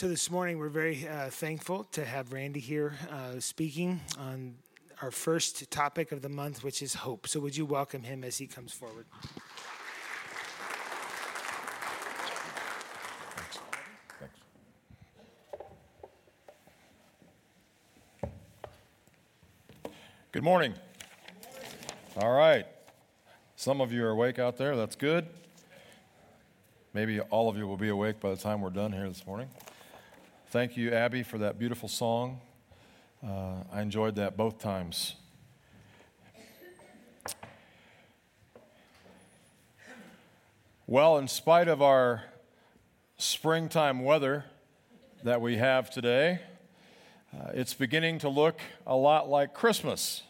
So this morning, we're very uh, thankful to have Randy here uh, speaking on our first topic of the month, which is hope. So would you welcome him as he comes forward? Good morning. All right. Some of you are awake out there. That's good. Maybe all of you will be awake by the time we're done here this morning. Thank you, Abby, for that beautiful song. Uh, I enjoyed that both times. Well, in spite of our springtime weather that we have today, uh, it's beginning to look a lot like Christmas.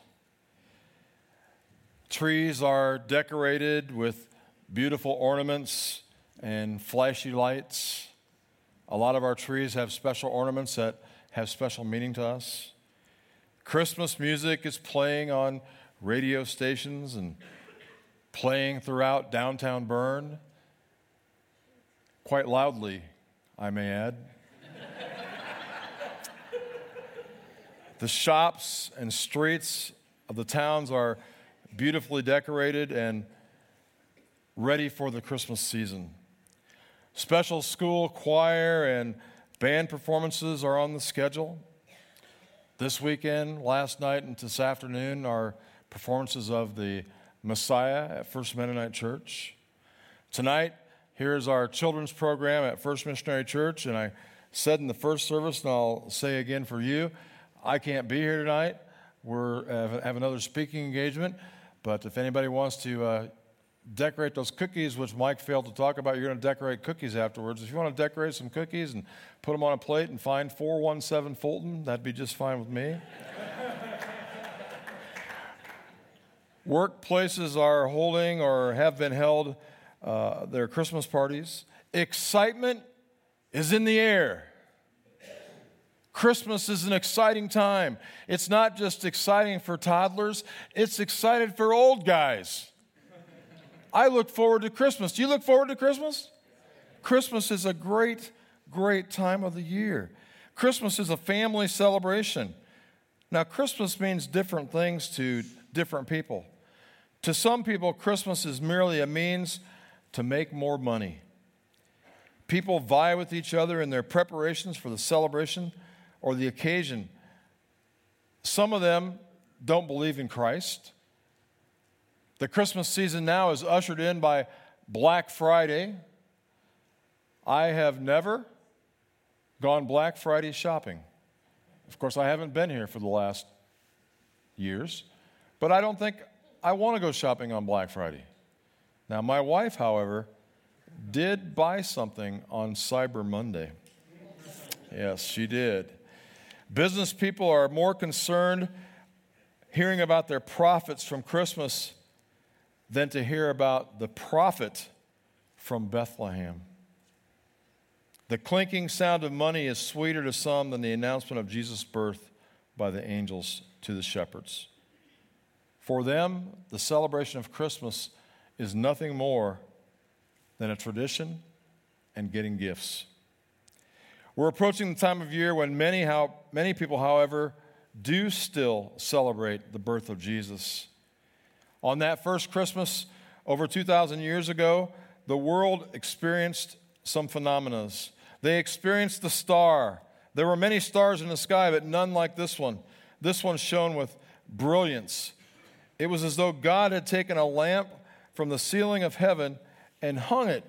Trees are decorated with beautiful ornaments and flashy lights. A lot of our trees have special ornaments that have special meaning to us. Christmas music is playing on radio stations and playing throughout downtown Berne, quite loudly, I may add. the shops and streets of the towns are beautifully decorated and ready for the Christmas season. Special school choir and band performances are on the schedule. This weekend, last night, and this afternoon are performances of the Messiah at First Mennonite Church. Tonight, here's our children's program at First Missionary Church, and I said in the first service, and I'll say again for you, I can't be here tonight. We have another speaking engagement, but if anybody wants to uh, decorate those cookies, which Mike failed to talk about. You're going to decorate cookies afterwards. If you want to decorate some cookies and put them on a plate and find 417 Fulton, that'd be just fine with me. Workplaces are holding or have been held uh, their Christmas parties. Excitement is in the air. Christmas is an exciting time. It's not just exciting for toddlers, it's exciting for old guys. I look forward to Christmas. Do you look forward to Christmas? Christmas is a great, great time of the year. Christmas is a family celebration. Now, Christmas means different things to different people. To some people, Christmas is merely a means to make more money. People vie with each other in their preparations for the celebration or the occasion. Some of them don't believe in Christ. The Christmas season now is ushered in by Black Friday. I have never gone Black Friday shopping. Of course, I haven't been here for the last years, but I don't think I want to go shopping on Black Friday. Now, my wife, however, did buy something on Cyber Monday. Yes, she did. Business people are more concerned hearing about their profits from Christmas than to hear about the prophet from Bethlehem. The clinking sound of money is sweeter to some than the announcement of Jesus' birth by the angels to the shepherds. For them, the celebration of Christmas is nothing more than a tradition and getting gifts. We're approaching the time of year when many, how, many people, however, do still celebrate the birth of Jesus. On that first Christmas over 2,000 years ago, the world experienced some phenomena. They experienced the star. There were many stars in the sky, but none like this one. This one shone with brilliance. It was as though God had taken a lamp from the ceiling of heaven and hung it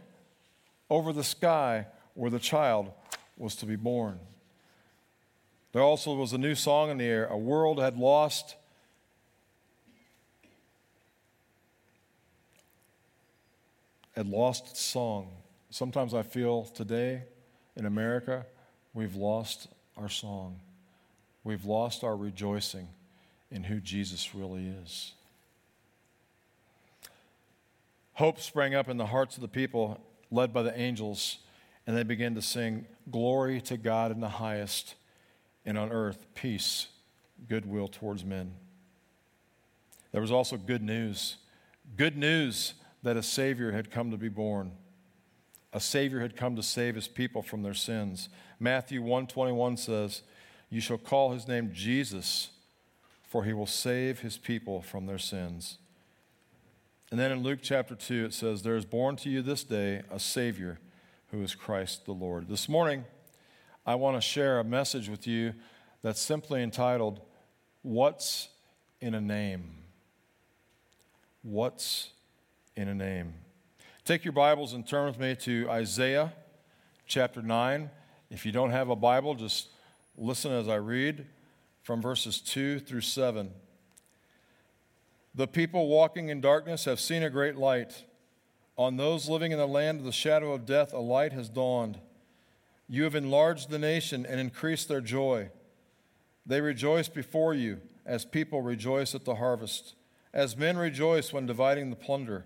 over the sky where the child was to be born. There also was a new song in the air. A world had lost had lost its song. Sometimes I feel today in America, we've lost our song. We've lost our rejoicing in who Jesus really is. Hope sprang up in the hearts of the people, led by the angels, and they began to sing, Glory to God in the highest, and on earth, peace, goodwill towards men. There was also good news. Good news that a Savior had come to be born. A Savior had come to save his people from their sins. Matthew 121 says, You shall call his name Jesus, for he will save his people from their sins. And then in Luke chapter 2, it says, There is born to you this day a Savior who is Christ the Lord. This morning, I want to share a message with you that's simply entitled, What's in a Name? What's in a Name? Take your Bibles and turn with me to Isaiah chapter 9. If you don't have a Bible, just listen as I read from verses 2 through 7. The people walking in darkness have seen a great light. On those living in the land of the shadow of death, a light has dawned. You have enlarged the nation and increased their joy. They rejoice before you as people rejoice at the harvest, as men rejoice when dividing the plunder.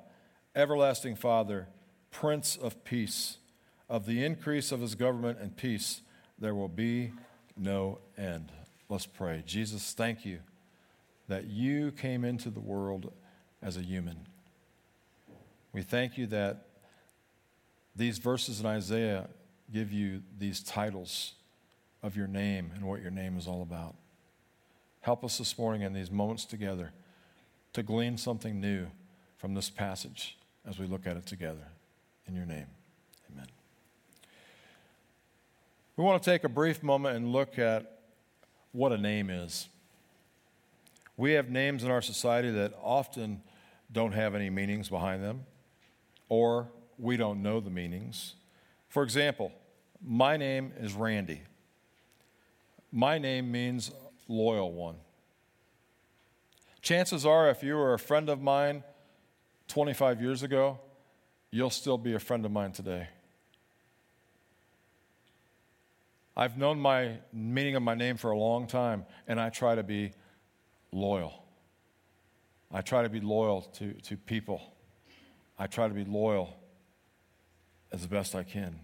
everlasting Father, Prince of Peace. Of the increase of his government and peace, there will be no end. Let's pray. Jesus, thank you that you came into the world as a human. We thank you that these verses in Isaiah give you these titles of your name and what your name is all about. Help us this morning in these moments together to glean something new from this passage as we look at it together. In your name, amen. We want to take a brief moment and look at what a name is. We have names in our society that often don't have any meanings behind them, or we don't know the meanings. For example, my name is Randy. My name means loyal one. Chances are, if you were a friend of mine 25 years ago, you'll still be a friend of mine today. I've known my meaning of my name for a long time, and I try to be loyal. I try to be loyal to, to people. I try to be loyal as best I can.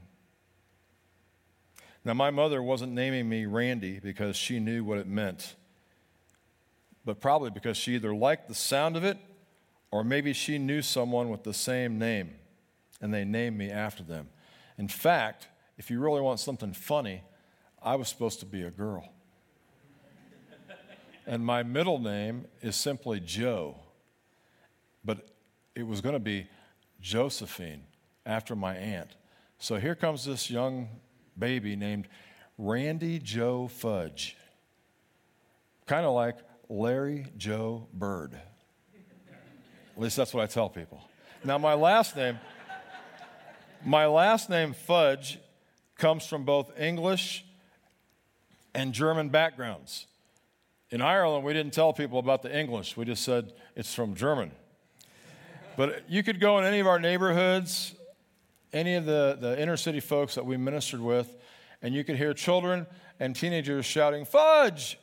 Now, my mother wasn't naming me Randy because she knew what it meant, but probably because she either liked the sound of it or maybe she knew someone with the same name and they named me after them. In fact, if you really want something funny, I was supposed to be a girl. and my middle name is simply Joe, but it was going to be Josephine after my aunt. So here comes this young baby named Randy Joe Fudge, kind of like Larry Joe Bird. At least that's what I tell people. Now, my last name, my last name, Fudge, comes from both English and German backgrounds. In Ireland, we didn't tell people about the English, we just said it's from German. But you could go in any of our neighborhoods, any of the, the inner city folks that we ministered with, and you could hear children and teenagers shouting, Fudge!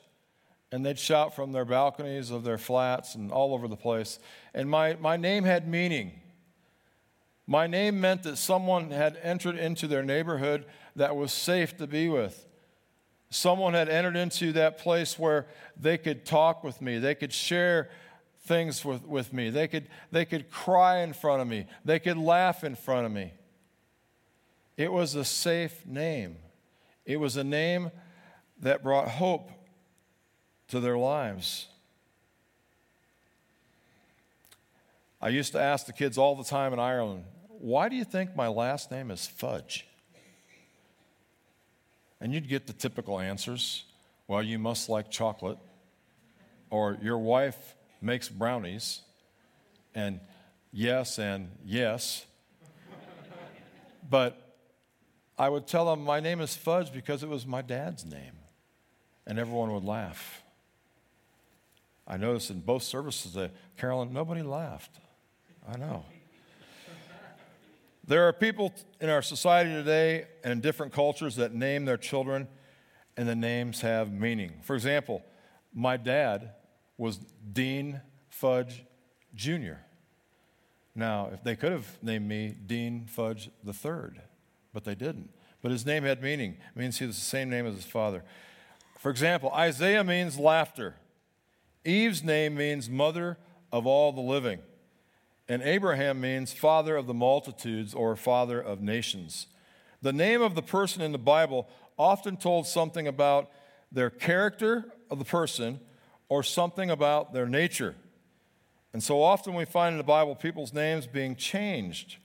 And they'd shout from their balconies of their flats and all over the place. And my, my name had meaning. My name meant that someone had entered into their neighborhood that was safe to be with. Someone had entered into that place where they could talk with me, they could share things with, with me, they could, they could cry in front of me, they could laugh in front of me. It was a safe name. It was a name that brought hope to their lives. I used to ask the kids all the time in Ireland, why do you think my last name is Fudge? And you'd get the typical answers. Well, you must like chocolate, or your wife makes brownies, and yes, and yes. but I would tell them my name is Fudge because it was my dad's name, and everyone would laugh. I noticed in both services that Carolyn, nobody laughed. I know. There are people in our society today and in different cultures that name their children, and the names have meaning. For example, my dad was Dean Fudge Jr. Now, if they could have named me Dean Fudge III, but they didn't. But his name had meaning. It means he was the same name as his father. For example, Isaiah means laughter. Eve's name means mother of all the living. And Abraham means father of the multitudes or father of nations. The name of the person in the Bible often told something about their character of the person or something about their nature. And so often we find in the Bible people's names being changed.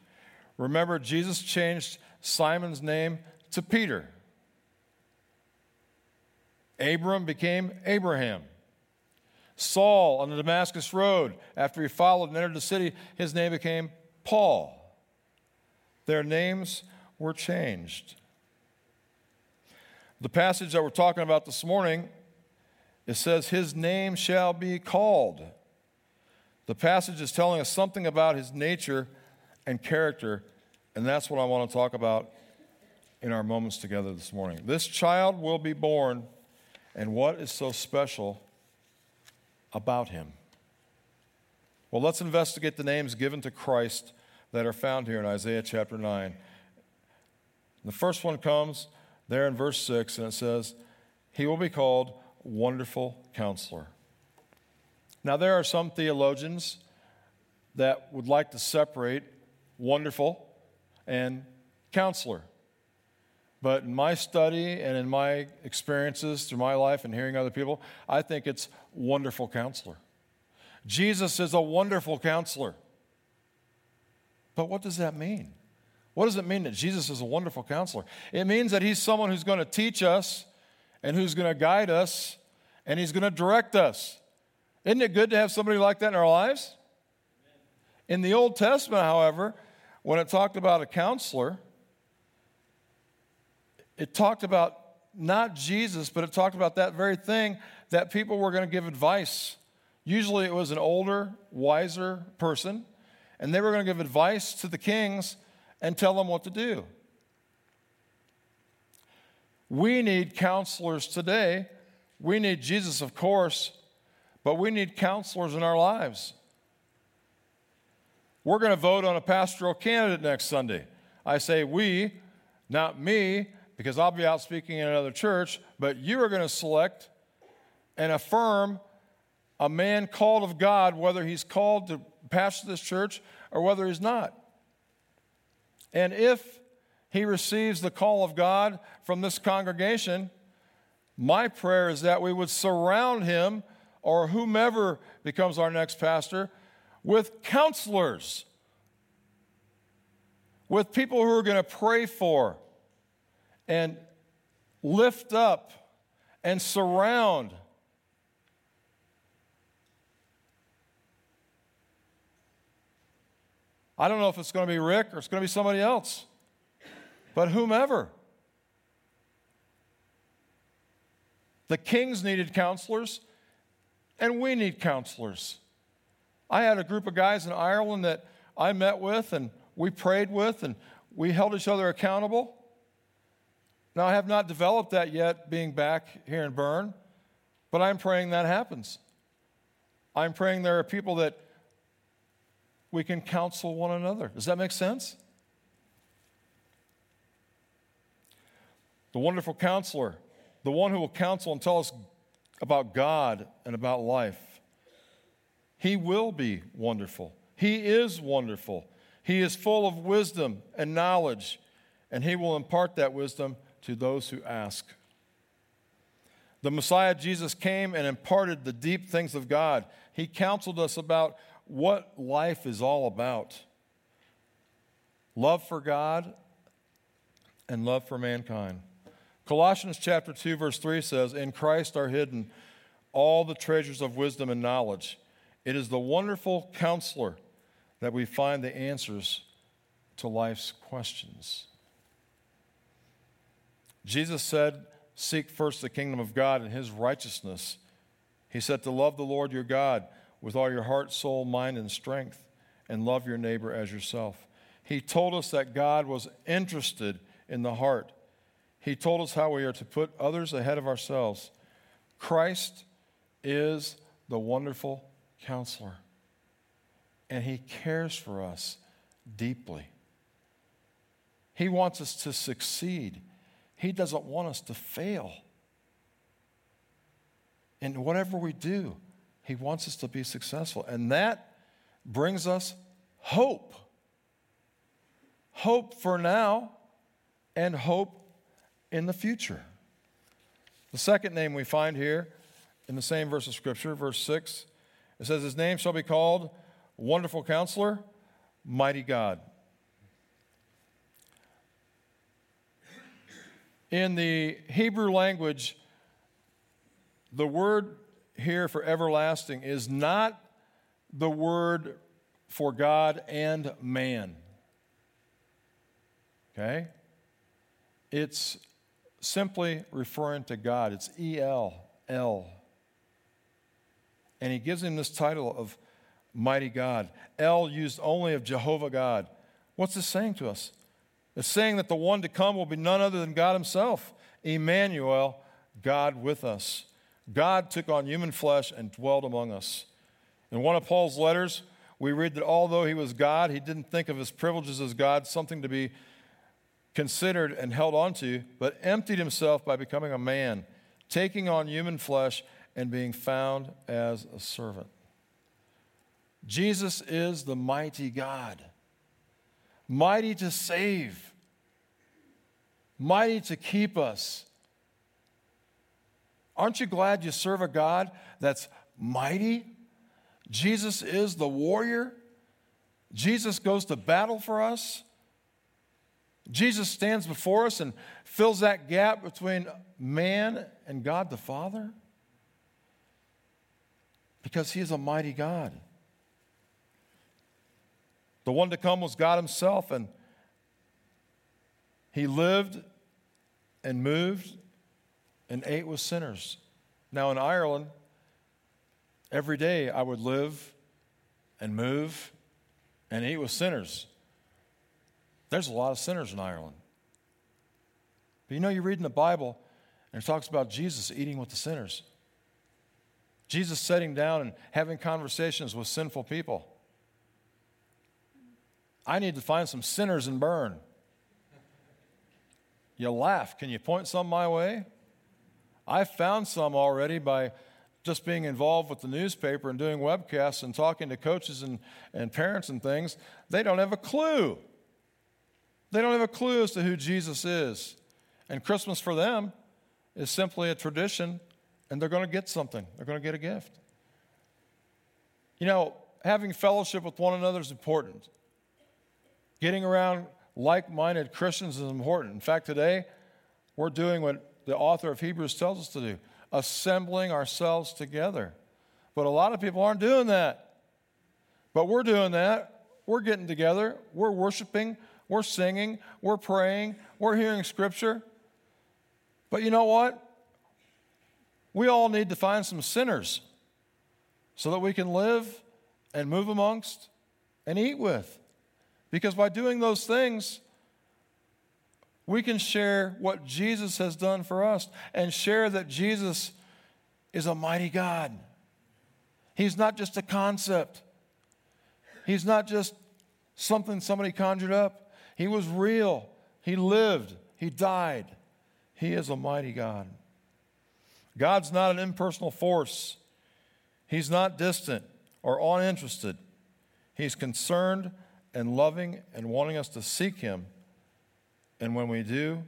Remember, Jesus changed Simon's name to Peter. Abram became Abraham. Saul on the Damascus Road, after he followed and entered the city, his name became Paul. Their names were changed. The passage that we're talking about this morning, it says, His name shall be called. The passage is telling us something about his nature and character, and that's what I want to talk about in our moments together this morning. This child will be born, and what is so special about him? Well, let's investigate the names given to Christ that are found here in Isaiah chapter 9. The first one comes there in verse 6, and it says, He will be called Wonderful Counselor. Now, there are some theologians that would like to separate wonderful and counselor. But in my study and in my experiences through my life and hearing other people, I think it's wonderful counselor. Jesus is a wonderful counselor. But what does that mean? What does it mean that Jesus is a wonderful counselor? It means that he's someone who's going to teach us and who's going to guide us and he's going to direct us. Isn't it good to have somebody like that in our lives? In the Old Testament, however, when it talked about a counselor, it talked about not Jesus, but it talked about that very thing that people were going to give advice. Usually it was an older, wiser person, and they were going to give advice to the kings and tell them what to do. We need counselors today. We need Jesus, of course, but we need counselors in our lives. We're going to vote on a pastoral candidate next Sunday. I say we, not me, because I'll be out speaking in another church, but you are going to select and affirm a man called of God, whether he's called to pastor this church or whether he's not. And if he receives the call of God from this congregation, my prayer is that we would surround him or whomever becomes our next pastor with counselors, with people who are going to pray for and lift up and surround. I don't know if it's going to be Rick or it's going to be somebody else, but whomever. The kings needed counselors, and we need counselors. I had a group of guys in Ireland that I met with, and we prayed with, and we held each other accountable. Now, I have not developed that yet being back here in Berne, but I'm praying that happens. I'm praying there are people that we can counsel one another. Does that make sense? The wonderful counselor, the one who will counsel and tell us about God and about life. He will be wonderful. He is wonderful. He is full of wisdom and knowledge, and He will impart that wisdom to those who ask. The Messiah Jesus came and imparted the deep things of God. He counseled us about what life is all about love for God and love for mankind. Colossians chapter 2 verse 3 says, "In Christ are hidden all the treasures of wisdom and knowledge. It is the wonderful counselor that we find the answers to life's questions." Jesus said, Seek first the kingdom of God and his righteousness. He said to love the Lord your God with all your heart, soul, mind, and strength, and love your neighbor as yourself. He told us that God was interested in the heart. He told us how we are to put others ahead of ourselves. Christ is the wonderful counselor, and He cares for us deeply. He wants us to succeed, He doesn't want us to fail. In whatever we do, He wants us to be successful. And that brings us hope. Hope for now and hope in the future. The second name we find here in the same verse of Scripture, verse 6, it says, His name shall be called Wonderful Counselor, Mighty God. In the Hebrew language, the word here for everlasting is not the word for God and man. Okay? It's simply referring to God. It's E L, L. And he gives him this title of mighty God. El used only of Jehovah God. What's this saying to us? It's saying that the one to come will be none other than God himself, Emmanuel, God with us. God took on human flesh and dwelt among us. In one of Paul's letters, we read that although he was God, he didn't think of his privileges as God, something to be considered and held onto, but emptied himself by becoming a man, taking on human flesh and being found as a servant. Jesus is the mighty God, mighty to save, mighty to keep us. Aren't you glad you serve a God that's mighty? Jesus is the warrior. Jesus goes to battle for us. Jesus stands before us and fills that gap between man and God the Father because he is a mighty God. The one to come was God Himself, and He lived and moved and ate with sinners. Now, in Ireland, every day I would live and move and eat with sinners. There's a lot of sinners in Ireland. But you know, you read in the Bible, and it talks about Jesus eating with the sinners. Jesus sitting down and having conversations with sinful people. I need to find some sinners and Berne. You laugh. Can you point some my way? I found some already by just being involved with the newspaper and doing webcasts and talking to coaches and, and parents and things. They don't have a clue. They don't have a clue as to who Jesus is. And Christmas for them is simply a tradition, and they're going to get something. They're going to get a gift. You know, having fellowship with one another is important. Getting around like minded Christians is important. In fact, today, we're doing what the author of Hebrews tells us to do assembling ourselves together. But a lot of people aren't doing that. But we're doing that. We're getting together, we're worshiping, we're singing, we're praying, we're hearing scripture. But you know what? We all need to find some sinners so that we can live and move amongst and eat with. Because by doing those things, we can share what Jesus has done for us and share that Jesus is a mighty God. He's not just a concept, He's not just something somebody conjured up. He was real. He lived. He died. He is a mighty God. God's not an impersonal force. He's not distant or uninterested. He's concerned and loving and wanting us to seek Him. And when we do,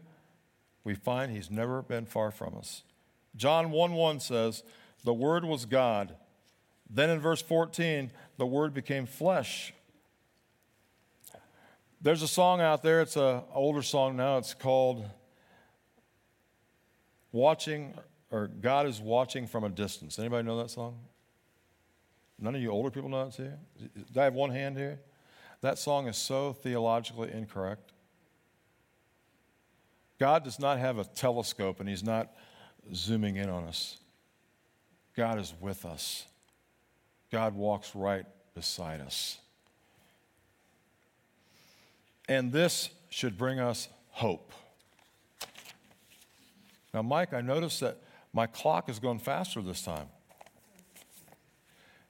we find He's never been far from us. John 1 1 says, The Word was God. Then in verse 14, the Word became flesh there's a song out there, it's an older song now. It's called Watching, or God is Watching from a Distance. Anybody know that song? None of you older people know it too? Do I have one hand here? That song is so theologically incorrect. God does not have a telescope and He's not zooming in on us. God is with us. God walks right beside us. and this should bring us hope. Now, Mike, I noticed that my clock is going faster this time.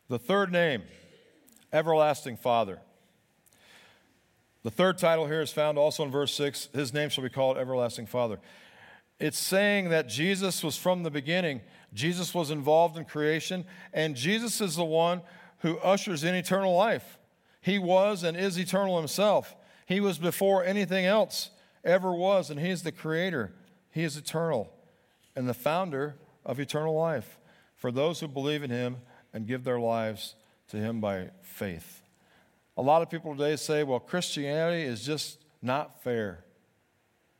The third name, Everlasting Father. The third title here is found also in verse 6. His name shall be called Everlasting Father. It's saying that Jesus was from the beginning, Jesus was involved in creation, and Jesus is the one who ushers in eternal life. He was and is eternal himself. He was before anything else ever was, and He's the creator. He is eternal and the founder of eternal life for those who believe in Him and give their lives to Him by faith. A lot of people today say, well, Christianity is just not fair.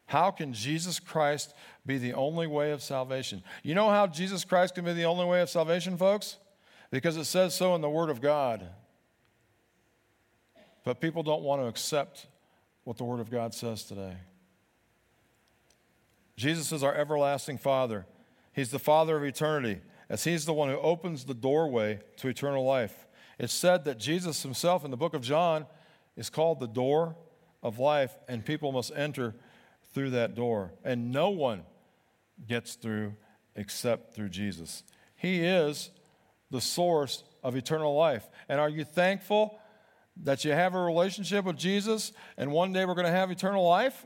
How can Jesus Christ be the only way of salvation? You know how Jesus Christ can be the only way of salvation, folks? Because it says so in the Word of God. But people don't want to accept what the Word of God says today. Jesus is our everlasting Father. He's the Father of eternity, as He's the one who opens the doorway to eternal life. It's said that Jesus Himself in the book of John is called the door of life, and people must enter through that door. And no one gets through except through Jesus. He is the source of eternal life. And are you thankful that you have a relationship with Jesus and one day we're going to have eternal life?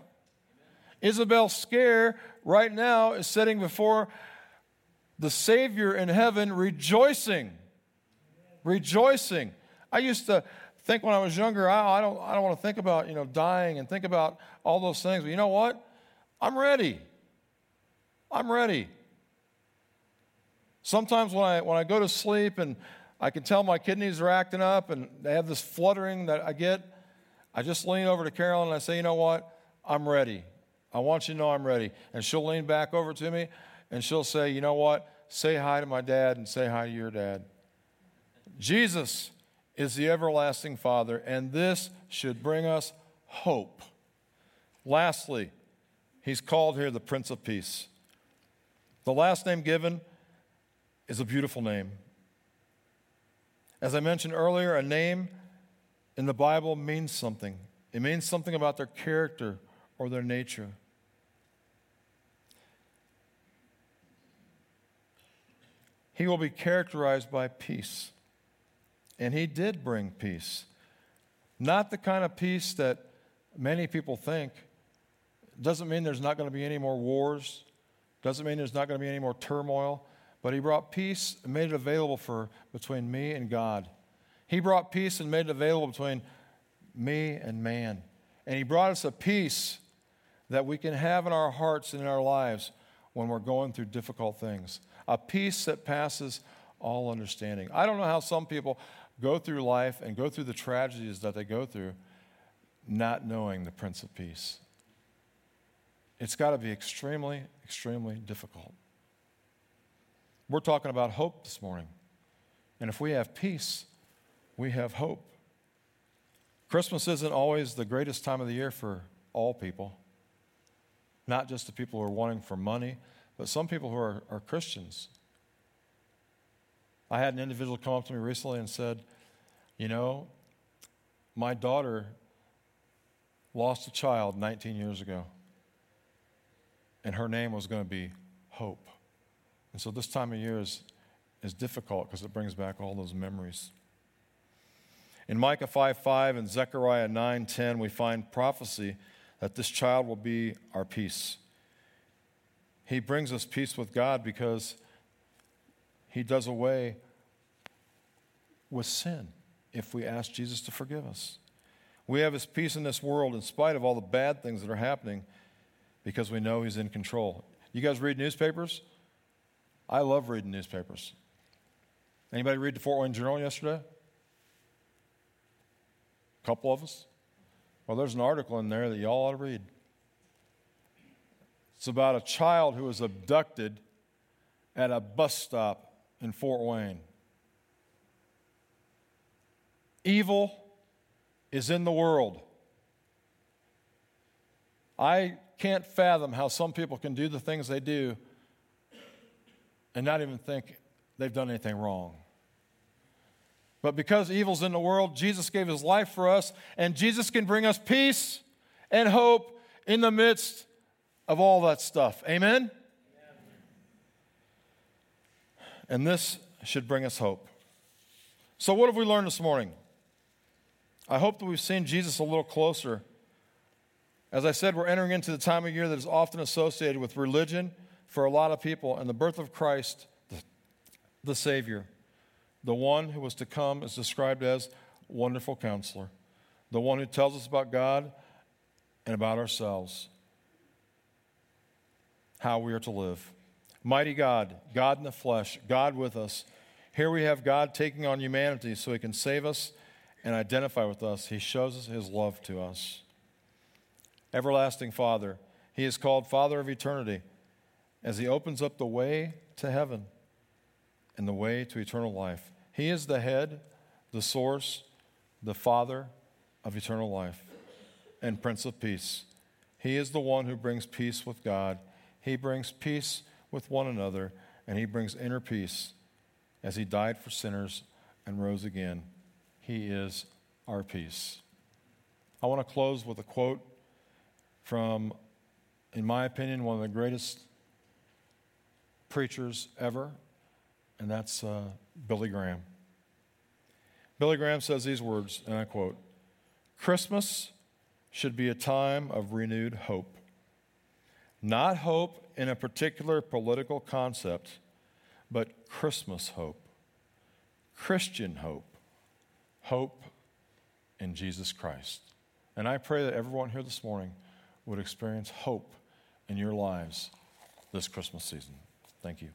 Isabel Scare right now is sitting before the Savior in heaven rejoicing. Rejoicing. I used to think when I was younger, I, don't, I don't want to think about, you know, dying and think about all those things. But you know what? I'm ready. I'm ready. Sometimes when I, when I go to sleep and I can tell my kidneys are acting up and they have this fluttering that I get, I just lean over to Carolyn and I say, you know what? I'm ready. I want you to know I'm ready. And she'll lean back over to me and she'll say, You know what? Say hi to my dad and say hi to your dad. Jesus is the everlasting Father, and this should bring us hope. Lastly, he's called here the Prince of Peace. The last name given is a beautiful name. As I mentioned earlier, a name in the Bible means something. It means something about their character or their nature. he will be characterized by peace. And he did bring peace. Not the kind of peace that many people think. Doesn't mean there's not going to be any more wars. Doesn't mean there's not going to be any more turmoil. But he brought peace and made it available for between me and God. He brought peace and made it available between me and man. And he brought us a peace that we can have in our hearts and in our lives when we're going through difficult things a peace that passes all understanding. I don't know how some people go through life and go through the tragedies that they go through not knowing the Prince of Peace. It's got to be extremely, extremely difficult. We're talking about hope this morning. And if we have peace, we have hope. Christmas isn't always the greatest time of the year for all people, not just the people who are wanting for money, but some people who are, are Christians. I had an individual come up to me recently and said, You know, my daughter lost a child 19 years ago, and her name was going to be Hope. And so this time of year is, is difficult because it brings back all those memories. In Micah 5 5 and Zechariah 9 10, we find prophecy that this child will be our peace. He brings us peace with God because He does away with sin if we ask Jesus to forgive us. We have His peace in this world in spite of all the bad things that are happening because we know He's in control. You guys read newspapers? I love reading newspapers. Anybody read the Fort Wayne Journal yesterday? A couple of us? Well, there's an article in there that y'all ought to read. It's about a child who was abducted at a bus stop in Fort Wayne. Evil is in the world. I can't fathom how some people can do the things they do and not even think they've done anything wrong. But because evil's in the world, Jesus gave his life for us, and Jesus can bring us peace and hope in the midst of all that stuff. Amen? And this should bring us hope. So, what have we learned this morning? I hope that we've seen Jesus a little closer. As I said, we're entering into the time of year that is often associated with religion for a lot of people and the birth of Christ, the, Savior. The one who was to come is described as Wonderful Counselor, the one who tells us about God and about ourselves, how we are to live. Mighty God, God in the flesh, God with us. Here we have God taking on humanity so he can save us and identify with us. He shows us his love to us. Everlasting Father, he is called Father of eternity as he opens up the way to heaven and the way to eternal life. He is the head, the source, the Father of eternal life, and Prince of Peace. He is the one who brings peace with God. He brings peace with one another, and He brings inner peace as He died for sinners and rose again. He is our peace. I want to close with a quote from, in my opinion, one of the greatest preachers ever, and that's uh, Billy Graham. Billy Graham says these words, and I quote Christmas should be a time of renewed hope. Not hope in a particular political concept, but Christmas hope, Christian hope, hope in Jesus Christ. And I pray that everyone here this morning would experience hope in your lives this Christmas season. Thank you.